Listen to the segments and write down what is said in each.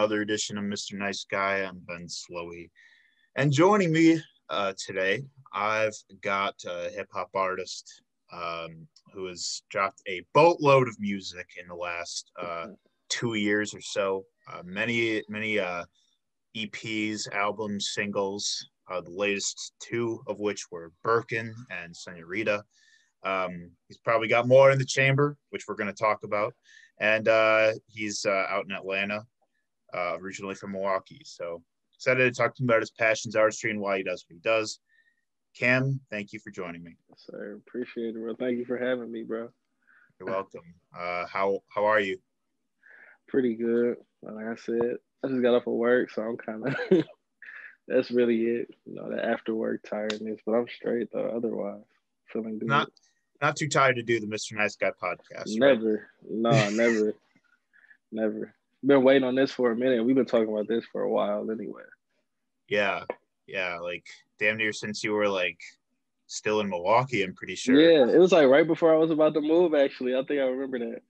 another edition of Mr. Nice Guy. I'm Ben Slowey. And joining me uh, today, I've got a hip hop artist um, who has dropped a boatload of music in the last uh, two years or so. Uh, many, many uh, EPs, albums, singles, uh, the latest two of which were Birkin and Senorita. Um, he's probably got more in the chamber, which we're going to talk about. And uh, he's uh, out in Atlanta, uh, originally from Milwaukee. So excited to talk to him about his passions, artistry, and why he does what he does. Cam, thank you for joining me. Yes, sir. Appreciate it, bro. Thank you for having me, bro. You're welcome. Uh, how how are you? Pretty good. Like I said, I just got off of work, so I'm kind of. that's really it. You know, the after work tiredness, but I'm straight though. Otherwise, feeling good. Not not too tired to do the Mr. Nice Guy podcast. Never. Right? No, never. never. Been waiting on this for a minute. We've been talking about this for a while anyway. Yeah. Yeah. Like damn near since you were like still in Milwaukee, I'm pretty sure. Yeah. It was like right before I was about to move, actually. I think I remember that.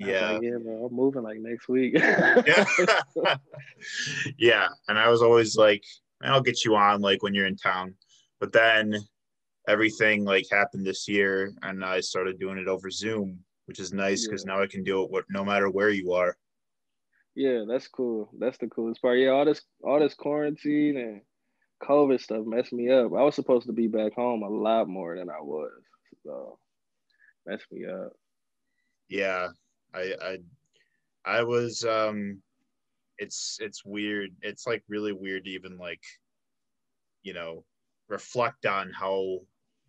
Yeah. Like, yeah, bro. I'm moving like next week. yeah. yeah. And I was always like, I'll get you on like when you're in town. But then everything like happened this year and I started doing it over Zoom, which is nice because yeah. now I can do it what no matter where you are. Yeah, that's cool. That's the coolest part. Yeah, all this all this quarantine and COVID stuff messed me up. I was supposed to be back home a lot more than I was. So messed me up. Yeah. I I I was um it's it's weird. It's like really weird to even like, you know, reflect on how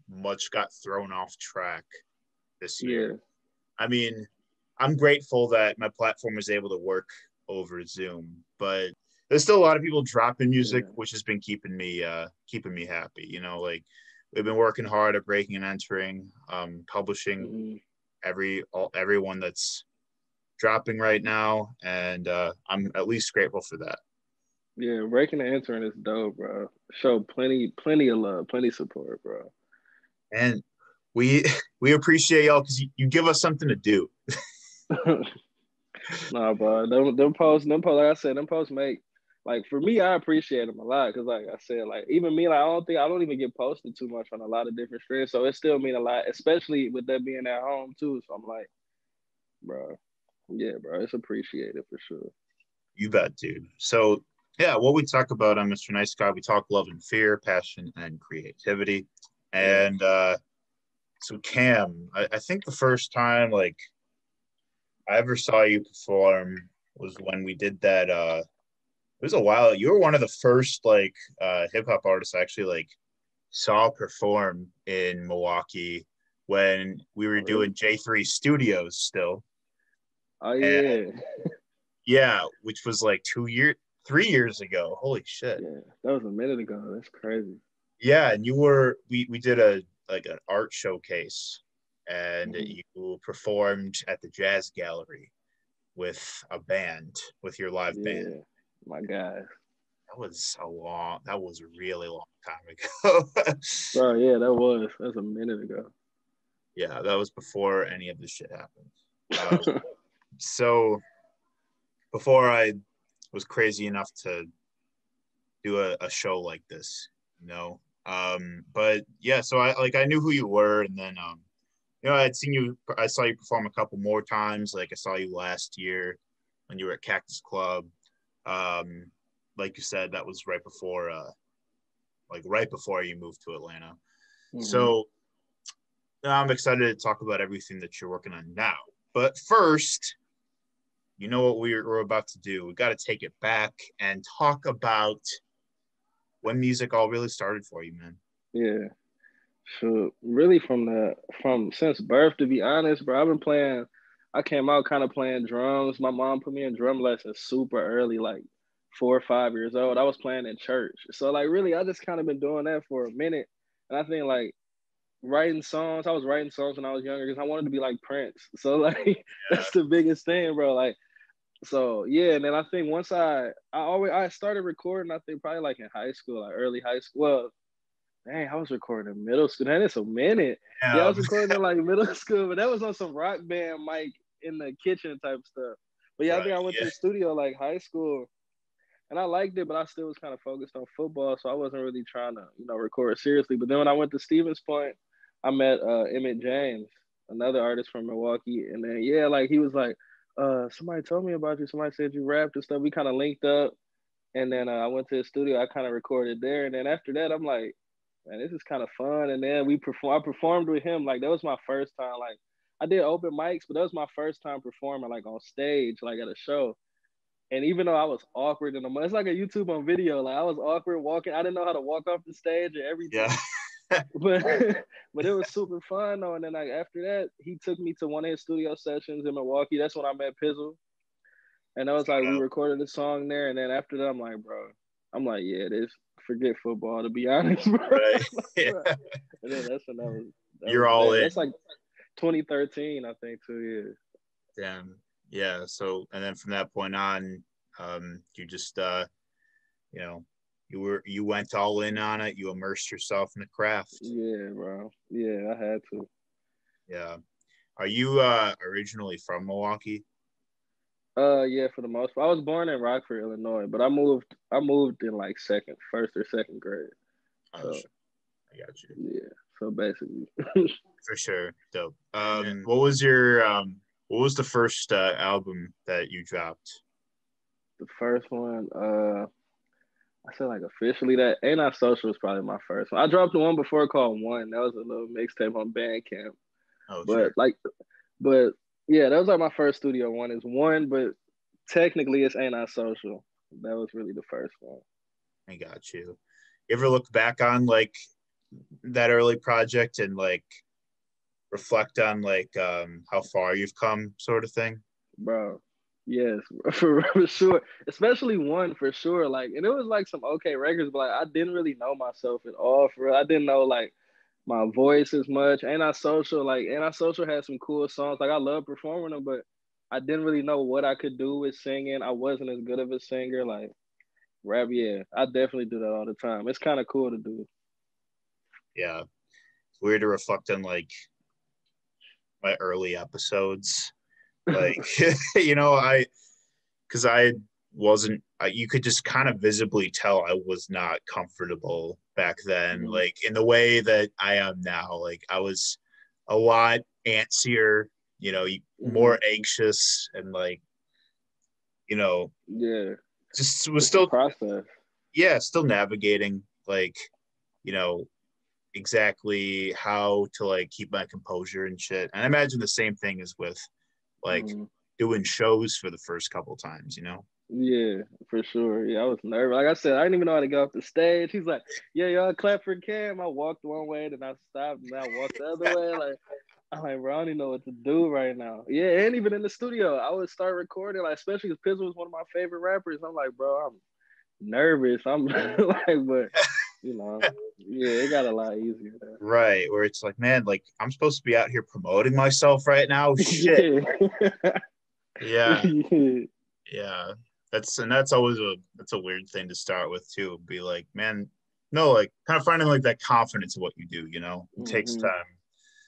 much got thrown off track this year. Yeah. I mean, I'm grateful that my platform was able to work over Zoom, but there's still a lot of people dropping music, yeah. which has been keeping me uh keeping me happy. You know, like we've been working hard at breaking and entering, um, publishing mm-hmm. every all everyone that's dropping right now, and uh, I'm at least grateful for that. Yeah, breaking and entering is dope, bro. Show plenty, plenty of love, plenty of support, bro. And we we appreciate y'all because you, you give us something to do. nah, bro. Them, them posts, them posts, like I said, them posts make like for me, I appreciate them a lot because, like I said, like even me, like I don't think I don't even get posted too much on a lot of different streams, so it still mean a lot, especially with that being at home too. So I'm like, bro, yeah, bro, it's appreciated for sure. You bet, dude. So yeah, what we talk about on Mr. Nice Guy, we talk love and fear, passion and creativity. And uh so Cam, I, I think the first time like I ever saw you perform was when we did that uh it was a while. You were one of the first like uh hip hop artists I actually like saw perform in Milwaukee when we were oh, doing J3 Studios still. Oh yeah. And, yeah, which was like two years three years ago. Holy shit. Yeah, that was a minute ago. That's crazy. Yeah, and you were we we did a like an art showcase and mm-hmm. you performed at the jazz gallery with a band with your live yeah, band. My God. That was a long that was a really long time ago. Bro, yeah, that was that was a minute ago. Yeah, that was before any of this shit happened. Um, so before I was crazy enough to do a, a show like this, you know. Um, but yeah, so I like I knew who you were, and then um, you know, I'd seen you. I saw you perform a couple more times. Like I saw you last year when you were at Cactus Club. Um, like you said, that was right before, uh, like right before you moved to Atlanta. Mm-hmm. So I'm excited to talk about everything that you're working on now. But first, you know what we're, we're about to do. We got to take it back and talk about when music all really started for you, man. Yeah. So really from the from since birth, to be honest, bro, I've been playing. I came out kind of playing drums. My mom put me in drum lessons super early, like four or five years old. I was playing in church. So like really, I just kind of been doing that for a minute. And I think like writing songs. I was writing songs when I was younger because I wanted to be like Prince. So like yeah. that's the biggest thing, bro. Like so yeah, and then I think once I I always I started recording, I think probably like in high school, like early high school. Well, dang, I was recording in middle school. That is a minute. Yeah. yeah, I was recording in like middle school, but that was on some rock band mic in the kitchen type stuff. But yeah, right, I think I went yeah. to the studio like high school. and I liked it, but I still was kind of focused on football, so I wasn't really trying to, you know, record seriously. But then when I went to Stevens Point, I met uh, Emmett James, another artist from Milwaukee, and then yeah, like he was like, uh, somebody told me about you. Somebody said you rapped and stuff. We kind of linked up, and then uh, I went to the studio. I kind of recorded there, and then after that, I'm like, man, this is kind of fun. And then we perform. I performed with him. Like that was my first time. Like I did open mics, but that was my first time performing like on stage, like at a show. And even though I was awkward in the moment, it's like a YouTube on video. Like I was awkward walking. I didn't know how to walk off the stage or everything. Yeah. but but it was super fun though. And then like after that, he took me to one of his studio sessions in Milwaukee. That's when I met Pizzle. And I was like, we recorded a song there. And then after that, I'm like, bro, I'm like, yeah, this forget football to be honest, bro. Right. yeah. and then that's when that was. That You're was all in. That's like 2013, I think, two years. Damn. Yeah. So, and then from that point on, um, you just, uh, you know, you were you went all in on it. You immersed yourself in the craft. Yeah, bro. Yeah, I had to. Yeah. Are you uh originally from Milwaukee? Uh, yeah, for the most part. I was born in Rockford, Illinois, but I moved. I moved in like second, first or second grade. Oh, So- sure. I got you. Yeah. So basically, For sure. Dope. Um, what was your um, what was the first uh, album that you dropped? the first one, uh, I said like officially that Ain't Not Social was probably my first one. I dropped the one before called One. That was a little mixtape on Bandcamp. Oh, But sure. like, but yeah, that was like my first studio one. Is one, but technically it's Ain't Not Social. That was really the first one. I got you. You ever look back on like that early project and like reflect on like um how far you've come, sort of thing? bro. Yes, for, for sure. Especially one for sure. Like, and it was like some okay records, but like I didn't really know myself at all. For real, I didn't know like my voice as much. And I social like, and I social had some cool songs. Like I love performing them, but I didn't really know what I could do with singing. I wasn't as good of a singer. Like rap, yeah, I definitely do that all the time. It's kind of cool to do. Yeah. It's weird to reflect on like my early episodes. Like you know, I because I wasn't I, you could just kind of visibly tell I was not comfortable back then, Mhm. like in the way that I am now. Like I was a lot antsier, you know, you- more anxious and like, you know, Yeah, just was It's still process. yeah, still navigating like, you know, exactly how to like keep my composure and shit. And I imagine the same thing is with like Mhm. doing shows for the first couple times, you know. Yeah, for sure. Yeah, I was nervous. Like I said, I didn't even know how to get off the stage. He's like, "Yeah, y'all clap for Cam." I walked one way, then I stopped, and I walked the other way. Like, I'm like, bro, I don't even know what to do right now. Yeah, and even in the studio, I would start recording, like, especially because Pizzle was one of my favorite rappers. I'm like, bro, I'm nervous. I'm like, but you know, yeah, it got a lot easier. Right, where it's like, man, like I'm supposed to be out here promoting myself right now. Shit. Yeah. Yeah, yeah. That's and that's always a that's a weird thing to start with too. Be like, man, no, like kind of finding like that confidence in what you do. You know, it takes Mhm. time.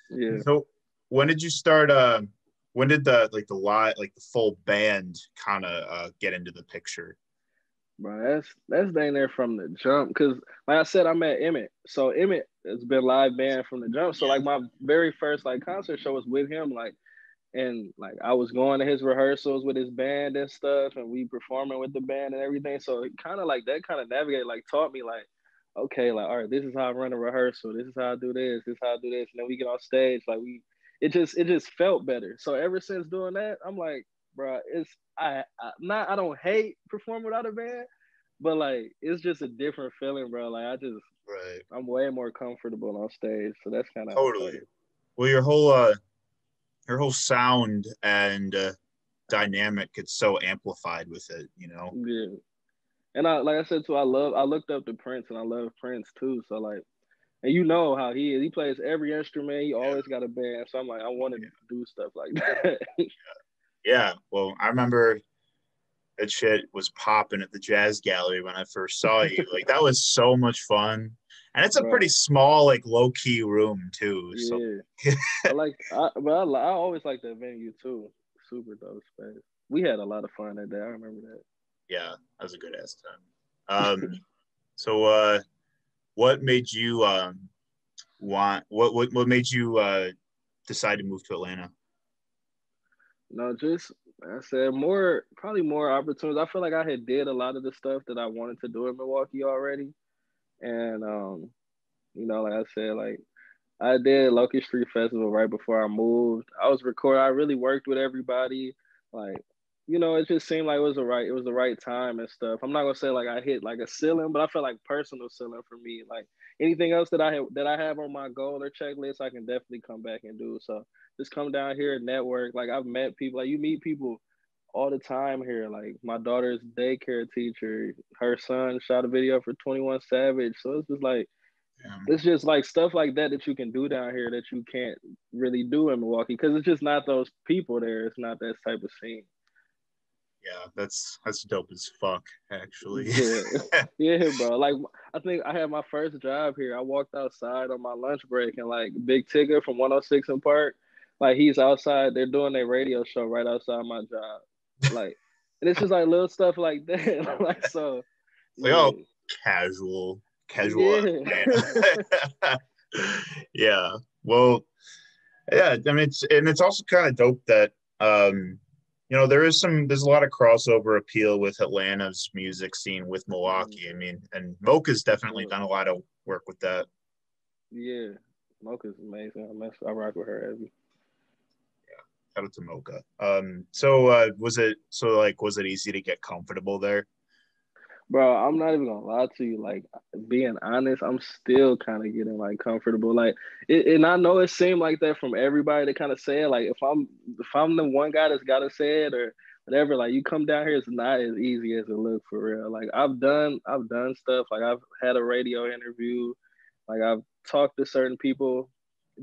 Yeah. So when did you start? Uh, when did the like the live like the full band kind of uh, get into the picture? Bro, that's that's dang there from the jump. Cause like I said, I met Emmett. So Emmett has been live band from the jump. So like my very first like concert show was with him. Like and like I was going to his rehearsals with his band and stuff, and we performing with the band and everything. So kind of like that kind of navigate like taught me like, okay, like all right, this is how I run a rehearsal. This is how I do this. This is how I do this. And then we get on stage, like we, it just it just felt better. So ever since doing that, I'm like, bro, it's I, I not I don't hate performing without a band, but like it's just a different feeling, bro. Like I just Right. I'm way more comfortable on stage. So that's kind of Totally. Well, your whole uh, your whole sound and uh, dynamic gets so amplified with it. You know. Yeah. And I like I said too, I love I looked up to Prince and I love Prince too. So like and you know how he is. He plays every instrument. He always got a band. So I'm like, I want to Yeah. do stuff like that. Yeah. Well, I remember that shit was popping at the Jazz Gallery when I first saw you. like that was so much fun, and it's a Right. pretty small, like low key room too. So yeah. I like I but I, I always like that venue too. Super dope space. We had a lot of fun that day. I remember that. Yeah, that was a good ass time. Um, so uh, what made you um want what what what made you uh decide to move to Atlanta? No, just I said more probably more opportunities. I feel like I had did a lot of the stuff that I wanted to do in Milwaukee already. And um, you know, like I said, like I did Locust Street Festival right before I moved. I was recording. I really worked with everybody. Like, you know, it just seemed like it was the right. It was the right time and stuff. I'm not gonna say like I hit like a ceiling, but I felt like personal ceiling for me. Like anything else that I have that I have on my goal or checklist, I can definitely come back and do. So just come down here and network. Like I've met people. Like you meet people all the time here. Like my daughter's daycare teacher, her son shot a video for 21 Savage. So it's just like it's just like stuff like that that you can do down here that you can't really do in Milwaukee because it's just not those people there. It's not that type of scene. Yeah, that's that's dope as fuck, actually. yeah, yeah, bro. Like I think I had my first job here. I walked outside on my lunch break and like Big Tigger from 106 and Park, like he's outside. They're doing their radio show right outside my job. Like, and it's just like little stuff like that. like so. Like yeah. oh, casual casual. Yeah. yeah. Well, yeah. I mean, it's and it's also kind of dope that um, you know there is some there's a lot of crossover appeal with Atlanta's music scene with Milwaukee. I mean, and Mocha's definitely done a lot of work with that. Yeah, Mocha's amazing. I mess, I rock with her heavy. Out to Mocha. Um, so uh, was it so like was it easy to get comfortable there? bro, I'm not even gonna lie to you. Like being honest, I'm still kind of getting like comfortable. Like, it, and I know it seemed like that from everybody to kind of say it. Like, if I'm if I'm the one guy that's gotta say it or whatever, like you come down here, it's not as easy as it looks for real. Like I've done I've done stuff. Like I've had a radio interview. Like I've talked to certain people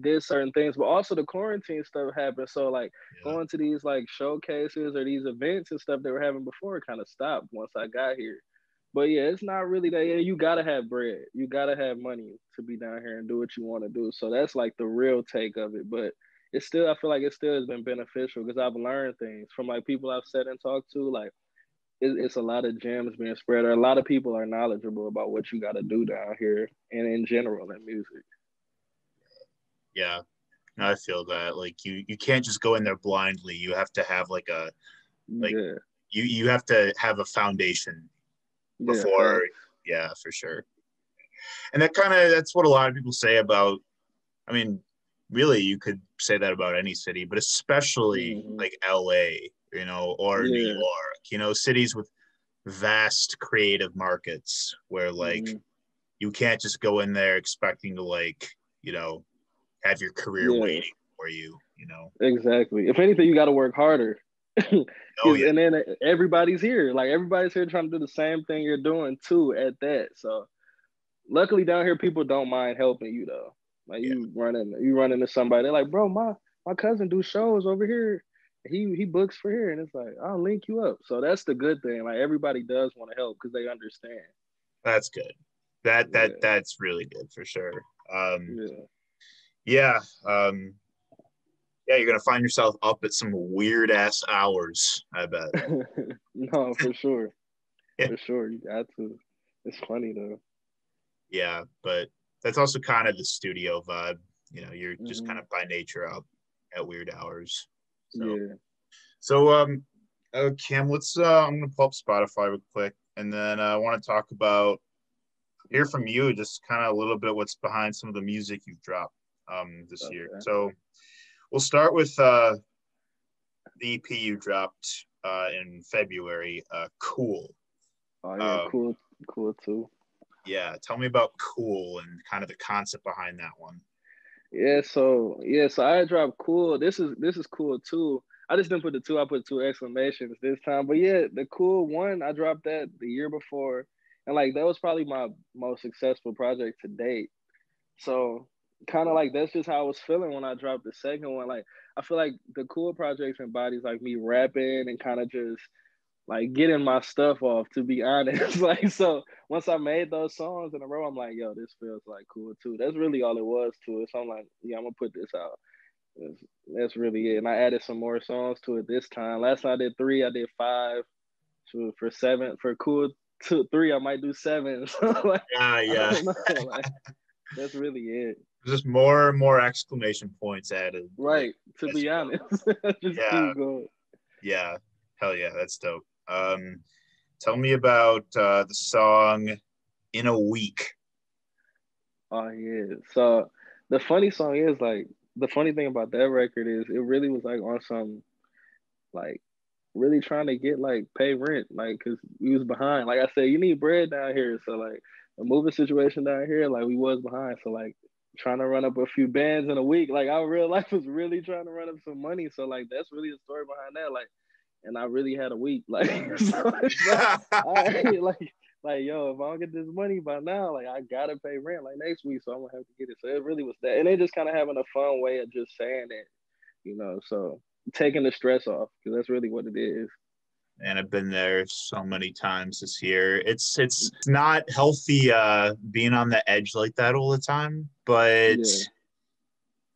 did certain things, but also the quarantine stuff happened. So like yeah. going to these like showcases or these events and stuff they were having before kind of stopped once I got here. But yeah, it's not really that. Yeah, you gotta have bread. You gotta have money to be down here and do what you want to do. So that's like the real take of it. But it's still, I feel like it still has been beneficial because I've learned things from like people I've sat and talked to. Like it, it's a lot of gems being spread. Or a lot of people are knowledgeable about what you got to do down here and in general in music. Yeah, I feel that. Like you, you can't just go in there blindly. You have to have like a, like yeah. you, you have to have a foundation before yeah, yeah for sure and that kind of that's what a lot of people say about i mean really you could say that about any city but especially mm-hmm. like la you know or yeah. new york you know cities with vast creative markets where like mm-hmm. you can't just go in there expecting to like you know have your career yeah. waiting for you you know exactly if anything you got to work harder oh, yeah. and then everybody's here. Like everybody's here trying to do the same thing you're doing too at that. So luckily down here people don't mind helping you though. Like yeah. you running you run into somebody, they're like, bro, my my cousin do shows over here. He he books for here. And it's like, I'll link you up. So that's the good thing. Like everybody does want to help because they understand. That's good. That that yeah. that's really good for sure. Um yeah. Yeah um yeah, you're gonna find yourself up at some weird ass hours. I bet. no, for sure, yeah. for sure, you got to. It's funny though. Yeah, but that's also kind of the studio vibe. You know, you're mm-hmm. just kind of by nature up at weird hours. So, yeah. So, um, uh, Cam, let's. Uh, I'm gonna pull up Spotify real quick, and then uh, I want to talk about hear from you just kind of a little bit what's behind some of the music you've dropped um this okay. year. So We'll start with uh, the EP you dropped uh, in February. Uh, cool. Oh yeah, um, cool, cool too. Yeah, tell me about Cool and kind of the concept behind that one. Yeah, so yeah, so I dropped Cool. This is this is cool too. I just didn't put the two. I put two exclamations this time. But yeah, the Cool one I dropped that the year before, and like that was probably my most successful project to date. So kind of like that's just how I was feeling when I dropped the second one. Like I feel like the cool projects embodies like me rapping and kind of just like getting my stuff off. To be honest, like so once I made those songs in a row, I'm like, yo, this feels like cool too. That's really all it was to it. So I'm like, yeah, I'm gonna put this out. That's, that's really it. And I added some more songs to it this time. Last time I did three, I did five. So for seven, for cool two, three, I might do seven. So like, ah, Yeah, yeah. like, that's really it. Just more and more exclamation points added. Right. To That's be dope. honest, just Yeah. Yeah. Hell yeah, that's dope. Um, tell me about uh, the song "In a Week." Oh yeah. So the funny song is like the funny thing about that record is it really was like on some like really trying to get like pay rent like because we was behind. Like I said, you need bread down here. So like the moving situation down here, like we was behind. So like trying to run up a few bands in a week. Like our real life was really trying to run up some money. So like that's really the story behind that. Like and I really had a week. Like so it's like, I, like, like, yo, if I don't get this money by now, like, I gotta pay rent like next week, so I'm gonna have to get it. So it really was that, and they just kind of having a fun way of just saying it, you know. So taking the stress off because that's really what it is. And I've been there so many times this year. It's it's not healthy uh being on the edge like that all the time, but Yeah.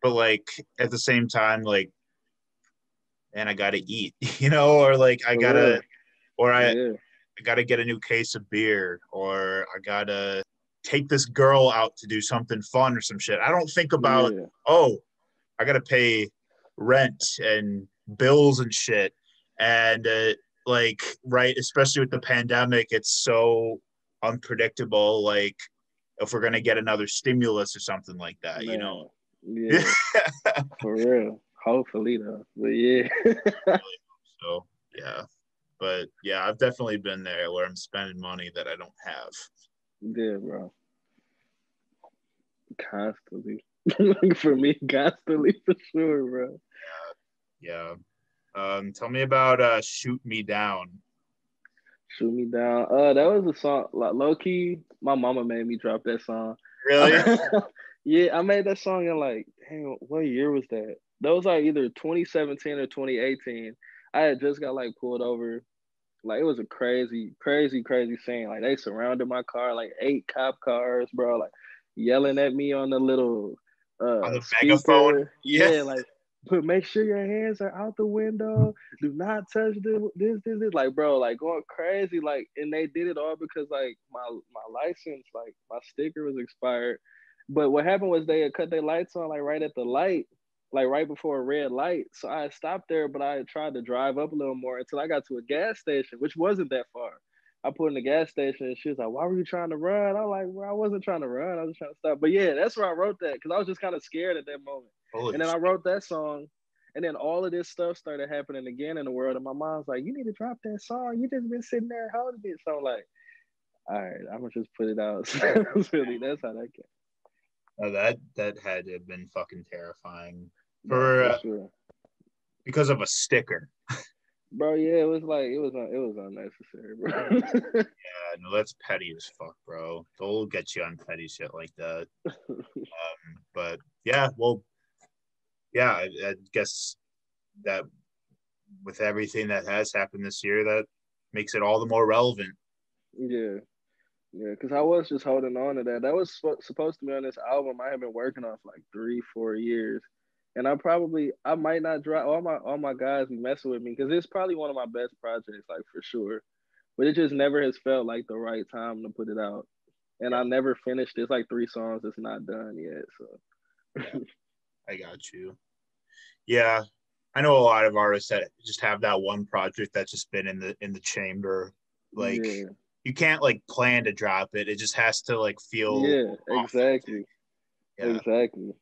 but like at the same time, like and I gotta eat, you know, or like I gotta or I, yeah, I gotta get a new case of beer, or I gotta take this girl out to do something fun or some shit. I don't think about yeah, oh, I gotta pay rent and bills and shit. And uh, like, right, especially with the pandemic, it's so unpredictable. Like, if we're gonna get another stimulus or something like that, you know. yeah, for real. Hopefully though, but yeah, So yeah, but yeah, I've definitely been there where I'm spending money that I don't have. yeah, bro. Constantly, for me, constantly for sure, bro. Yeah yeah. Um, tell me about uh, "Shoot Me Down." Shoot me down. Uh, that was a song. Like low key, my mama made me drop that song. Really? yeah, I made that song in like, dang, what year was that? Those are either 2017 or 2018. I had just got like pulled over. Like it was a crazy, crazy, crazy scene. Like they surrounded my car, like eight cop cars, bro, like yelling at me on the little uh On the speaker. megaphone? Yeah, Yeah. like but make sure your hands are out the window. Do not touch this, this, this, this. Like, bro, like going crazy. Like, and they did it all because like my my license, like my sticker was expired. But what happened was they had cut their lights on like right at the light, like right before a red light. So I stopped there, but I tried to drive up a little more until I got to a gas station, which wasn't that far. I put in the gas station and she was like, Why were you trying to run? I'm like, Well, I wasn't trying to run. I was trying to stop. But yeah, that's where I wrote that because I was just kind of scared at that moment. Holy And then I wrote that song. And then all of this stuff started happening again in the world. And my mom's like, You need to drop that song. You just been sitting there holding it. So I'm like, all right, I'm gonna just put it out. Really that's how that came. Oh, that that had to have been fucking terrifying for uh, sure. because of a sticker. Bro, yeah, it was like it was it was unnecessary, bro. Yeah, no, that's petty as fuck, bro. They'll get you on petty shit like that. Um, but yeah, well, yeah, I, I guess that with everything that has happened this year, that makes it all the more relevant. yeah. Yeah, because I was just holding on to that. That was sp- supposed to be on this album I have been working on for like three, four years. And I probably I might not drop all my all my guys messing with me because it's probably one of my best projects, like for sure. But it just never has felt like the right time to put it out. And I never finished. It's like three songs that's not done yet. So I got you. Yeah, I know a lot of artists that just have that one project that's just been in the in the chamber. Like yeah, you can't like plan to drop it. It just has to like feel yeah, exactly. Yeah. Exactly.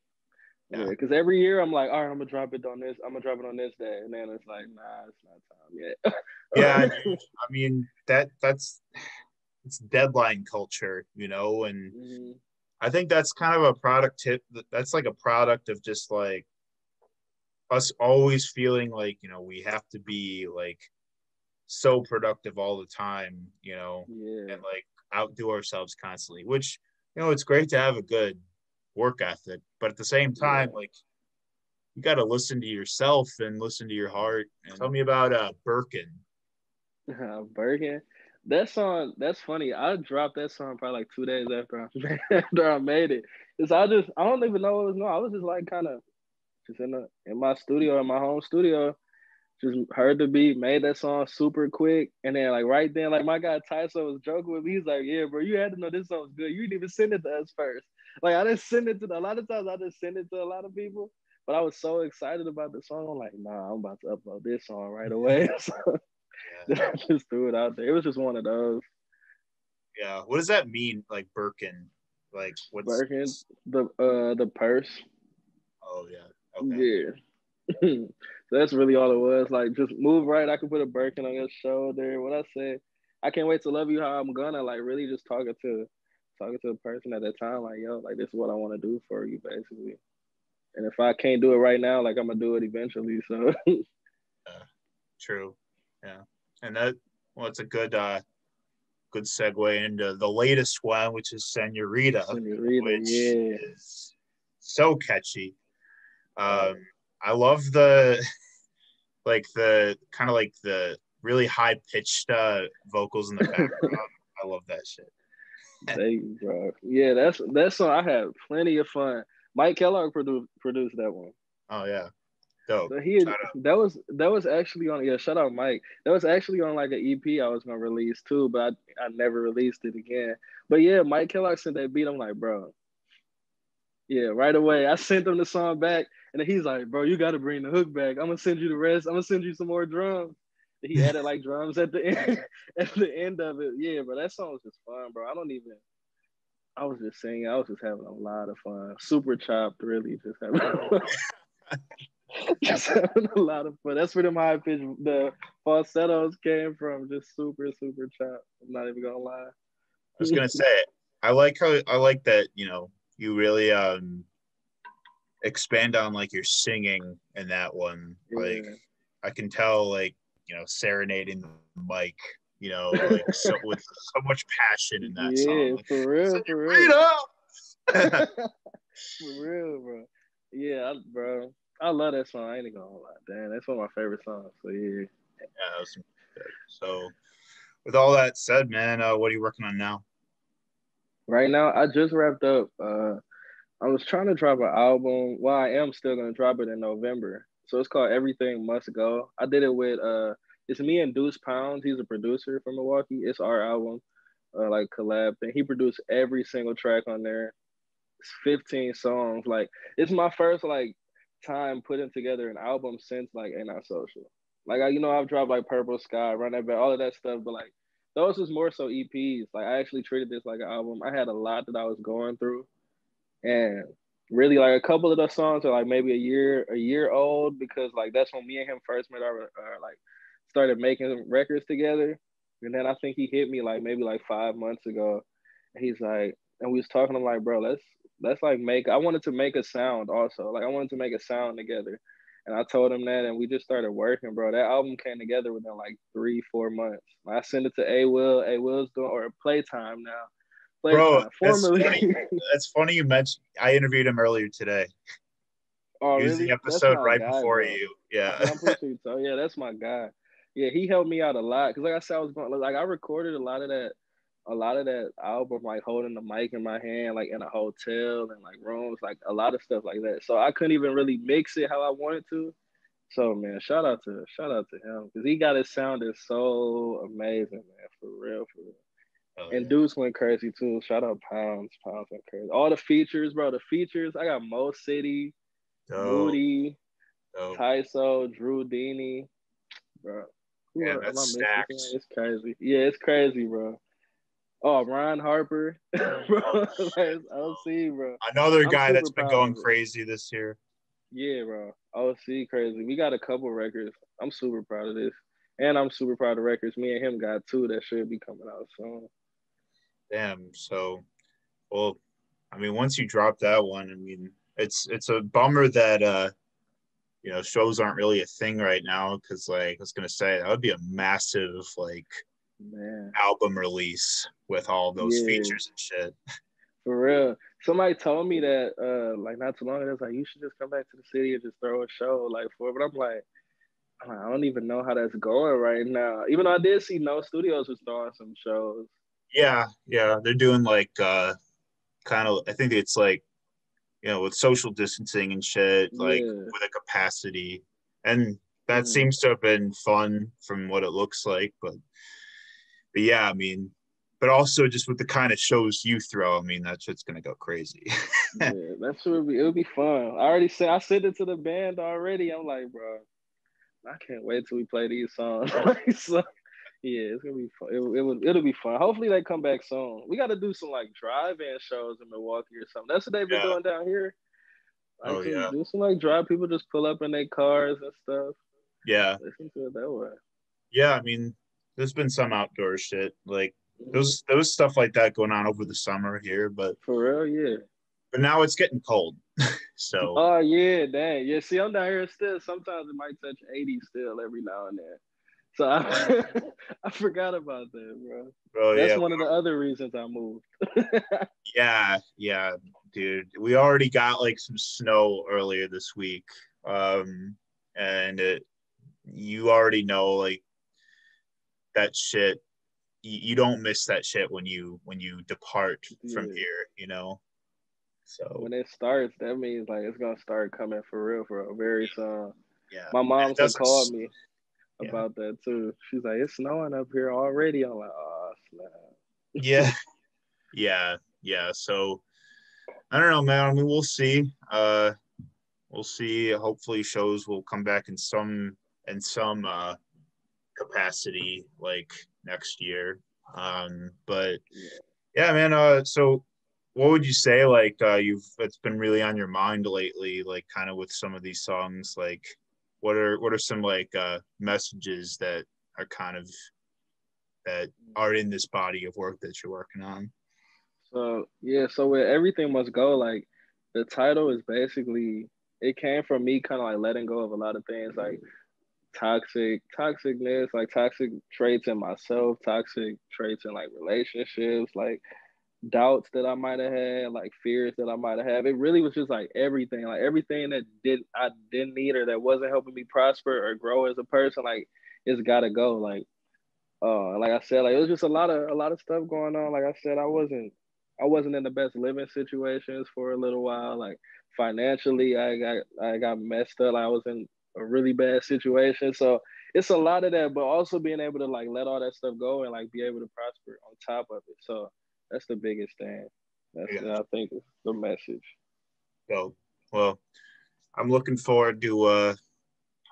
Yeah. Yeah, because every year I'm like, all right, I'm gonna drop it on this. I'm gonna drop it on this day, and then it's like, nah, it's not time yet. yeah i mean that that's it's deadline culture you know and Mhm. I think that's kind of a product tip that's like a product of just like us always feeling like you know we have to be like so productive all the time you know Yeah. and like outdo ourselves constantly which you know it's great to have a good work ethic but at the same time Yeah. like you got to listen to yourself and listen to your heart and tell me about uh birkin Birkin. That song, that's funny. I dropped that song probably like two days after I, after I made it. Cause I just I don't even know what was going. I was just like kind of just in the in my studio in my home studio, just heard the beat, made that song super quick, and then like right then, like my guy Tyson was joking with me. He's like, "Yeah, bro, you had to know this song was good. You didn't even send it to us first. Like I didn't send it to a lot of times. I didn't send it to a lot of people, but I was so excited about the song. I'm like, nah, I'm about to upload this song right away. so yeah. Just threw it out there. It was just one of those. Yeah. What does that mean? Like Birkin? Like what's Birkin? The uh the purse. Oh yeah. Okay. Yeah. So that's really all it was. Like just move right. I can put a Birkin on your shoulder. What I say, I can't wait to love you how I'm gonna. Like really just talking to talking to a person at that time, like, yo, like this is what I want to do for you, basically. And if I can't do it right now, like I'm gonna do it eventually. So yeah, true. Yeah. And that well it's a good uh good segue into the latest one, which is Senorita, Senorita which yeah. is so catchy. Um I love the like the kind of like the really high pitched uh, vocals in the background. I love that shit. Thank you, bro. Yeah, that's that's song. I had plenty of fun. Mike Kellogg produced produced that one. Oh yeah, dope. So he had, that was that was actually on yeah. Shout out Mike. That was actually on like an EP I was gonna release too, but I, I never released it again. But yeah, Mike Kellogg sent that beat. I'm like, bro. Yeah, right away. I sent him the song back. And then he's like, bro, you got to bring the hook back. I'm gonna send you the rest. I'm gonna send you some more drums. He added like drums at the end, at the end of it. Yeah, but that song was just fun, bro. I don't even. I was just singing. I was just having a lot of fun. Super chopped, really, just having. just having a lot of fun. That's where the high pitch, the falsettos came from. Just super, super chopped. I'm not even gonna lie. I was gonna say, I like how I like that. You know, you really um expand on like your singing in that one. Like I can tell like, you know, serenading the mic, you know, like so with so much passion in that yeah, song. Like, for real, for real. for real, bro. Yeah, I, bro. I love that song. I ain't gonna lie. Damn, that's one of my favorite songs. So yeah. Yeah, so with all that said, man, uh, what are you working on now? Right now, I just wrapped up uh I was trying to drop an album. Well, I am still gonna drop it in November. So it's called Everything Must Go. I did it with uh it's me and Deuce Pounds. He's a producer from Milwaukee. It's our album, uh, like collab thing. He produced every single track on there. It's 15 songs. Like it's my first like time putting together an album since like Ain't Not Social. Like I, you know, I've dropped like Purple Sky, Run That Back, all of that stuff, but like those was more so EPs. Like I actually treated this like an album. I had a lot that I was going through and really like a couple of those songs are like maybe a year a year old because like that's when me and him first met our, our like started making records together and then i think he hit me like maybe like five months ago and he's like and we was talking i'm like bro let's let's like make i wanted to make a sound also like i wanted to make a sound together and i told him that and we just started working bro that album came together within like three four months i sent it to a will a will's doing or playtime now Bro, that's funny. that's funny you mentioned. I interviewed him earlier today. Oh, he was really? the episode right guy, before bro. you. Yeah. so yeah, that's my guy. Yeah, he helped me out a lot because, like I said, I was going like I recorded a lot of that, a lot of that album like holding the mic in my hand, like in a hotel and like rooms, like a lot of stuff like that. So I couldn't even really mix it how I wanted to. So man, shout out to shout out to him because he got it sounded so amazing, man. For real, for real. Oh, and yeah. Deuce went crazy too. Shout out Pounds. Pounds went crazy. All the features, bro. The features. I got Mo City, Dope. Moody, Dope. Tyso, Drew Dini, bro. Yeah, that's stacked. It's crazy. Yeah, it's crazy, bro. Oh, Ron Harper, bro. that's OC, bro. Another guy that's been going crazy this year. Yeah, bro. OC crazy. We got a couple records. I'm super proud of this. And I'm super proud of records. Me and him got two that should be coming out soon. Damn. So, well, I mean, once you drop that one, I mean, it's it's a bummer that uh, you know, shows aren't really a thing right now because, like, I was gonna say that would be a massive like Man. album release with all those yeah. features and shit. For real. Somebody told me that uh like not too long ago, like you should just come back to the city and just throw a show like for but I'm like I don't even know how that's going right now. Even though I did see No Studios was throwing some shows. Yeah, yeah, they're doing like uh kind of. I think it's like you know with social distancing and shit, like yeah. with a capacity, and that mm. seems to have been fun from what it looks like. But but yeah, I mean, but also just with the kind of shows you throw, I mean, that shit's gonna go crazy. yeah, that should be it'll be fun. I already said I sent it to the band already. I'm like, bro, I can't wait till we play these songs. so, yeah, it's gonna be fun. It, it will, it'll be fun. Hopefully they come back soon. We got to do some like drive-in shows in Milwaukee or something. That's what they've been yeah. doing down here. Like, oh yeah. Do some like drive. People just pull up in their cars and stuff. Yeah. Listen to it that way. Yeah, I mean, there's been some outdoor shit like those those stuff like that going on over the summer here, but for real, yeah. But now it's getting cold, so. Oh yeah, dang yeah. See, I'm down here still. Sometimes it might touch 80 still every now and then. So I, I forgot about that, bro. Bro, That's yeah, one of the other reasons I moved. yeah, yeah, dude. We already got like some snow earlier this week. Um, and it, you already know like that shit you, don't miss that shit when you when you depart from here you know? So when it starts that means like it's gonna start coming for real for a very soon. Yeah. My mom just called me yeah. about that too. She's like it's snowing up here already. I'm like oh snap. Yeah. Yeah. Yeah. So i don't know man. I mean we'll see. Uh we'll see. Hopefully shows will come back in some in some uh capacity like next year. Um, but yeah, man. Uh, so what would you say like uh, you've it's been really on your mind lately, like kind of with some of these songs? Like, what are what are some like uh, messages that are kind of that are in this body of work that you're working on? So yeah, so where everything must go, like the title is basically it came from me kind of like letting go of a lot of things like toxic toxicness like toxic traits in myself toxic traits in like relationships like doubts that i might have had like fears that i might have had. It really was just like everything like everything that did i didn't need or that wasn't helping me prosper or grow as a person like it's gotta go like uh like i said like it was just a lot of a lot of stuff going on. Like i said i wasn't i wasn't in the best living situations for a little while like financially i got i got messed up. I was in a really bad situation. So it's a lot of that, but also being able to like let all that stuff go and like be able to prosper on top of it. So that's the biggest thing. That's yeah. I think the message. So well, I'm looking forward to uh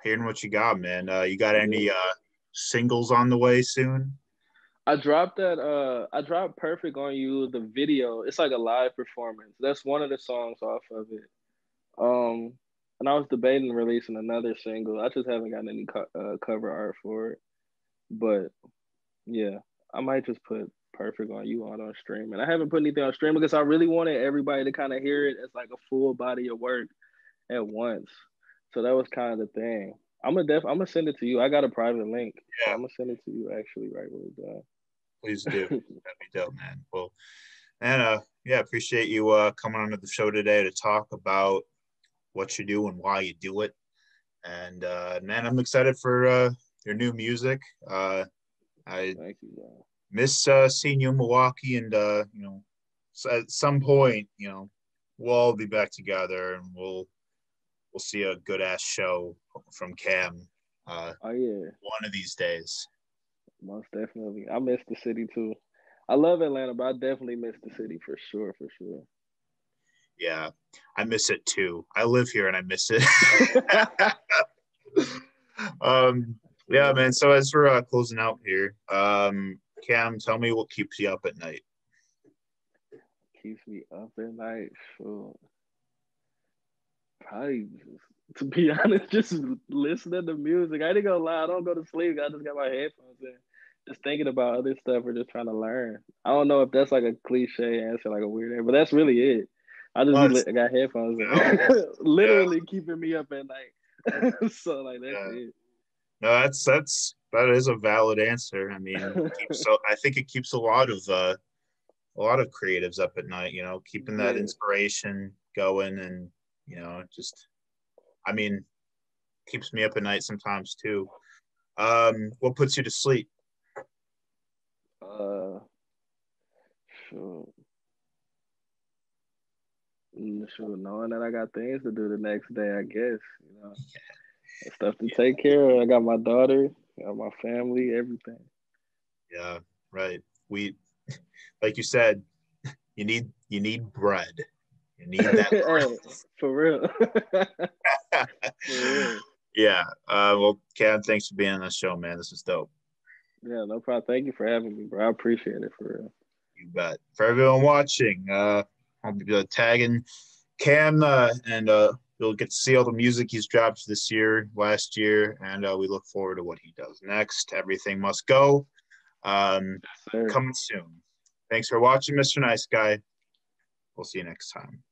hearing what you got, man. Uh you got any uh singles on the way soon? I dropped that uh I dropped Perfect on You, the video. It's like a live performance. That's one of the songs off of it. Um and I was debating releasing another single. I just haven't gotten any co- uh, cover art for it. But yeah, I might just put Perfect on you on on stream. And I haven't put anything on stream because I really wanted everybody to kind of hear it as like a full body of work at once. So that was kind of the thing. I'm gonna def I'm gonna send it to you. I got a private link. Yeah. I'm gonna send it to you actually right when we're done. Please do. That'd be dope, man. Well, and uh yeah, appreciate you uh coming onto the show today to talk about what you do and why you do it. And uh, man, I'm excited for uh, your new music. Uh, I you, miss uh, seeing you in Milwaukee, and uh, you know, at some point, you know, we'll all be back together, and we'll we'll see a good ass show from Cam. Uh, oh yeah, one of these days. Most definitely, I miss the city too. I love Atlanta, but I definitely miss the city for sure, for sure. Yeah, I miss it too. I live here and I miss it. um, yeah, man. So as we're uh, closing out here, um, Cam, tell me what keeps you up at night. Keeps me up at night. Sure. Probably, to be honest, just listening to music. I ain't gonna lie. I don't go to sleep. I just got my headphones in, just thinking about other stuff or just trying to learn. I don't know if that's like a cliche answer, like a weird answer, but that's really it. I just I got headphones, literally yeah. keeping me up at night. so like that's yeah. it. No, that's that's that is a valid answer. I mean, so I think it keeps a lot of uh, a lot of creatives up at night. You know, keeping that yeah. inspiration going, and you know, just I mean, keeps me up at night sometimes too. Um, what puts you to sleep? Uh, sure. Sure, knowing that I got things to do the next day, I guess, you know. Stuff to take care of. I got my daughter, got my family, everything. Yeah, right. We, like you said, you need you need bread. You need that hey, for real. for real. Yeah. Uh, well, Cam, thanks for being on the show, man. This is dope. Yeah, no problem. Thank you for having me, bro. I appreciate it for real. You bet. For everyone watching, uh, I'll be uh, tagging Cam, uh, and uh, you'll get to see all the music he's dropped this year, last year, and uh, we look forward to what he does next. Everything must go. Um, yes, coming soon. Thanks for watching, Mr. Nice Guy. We'll see you next time.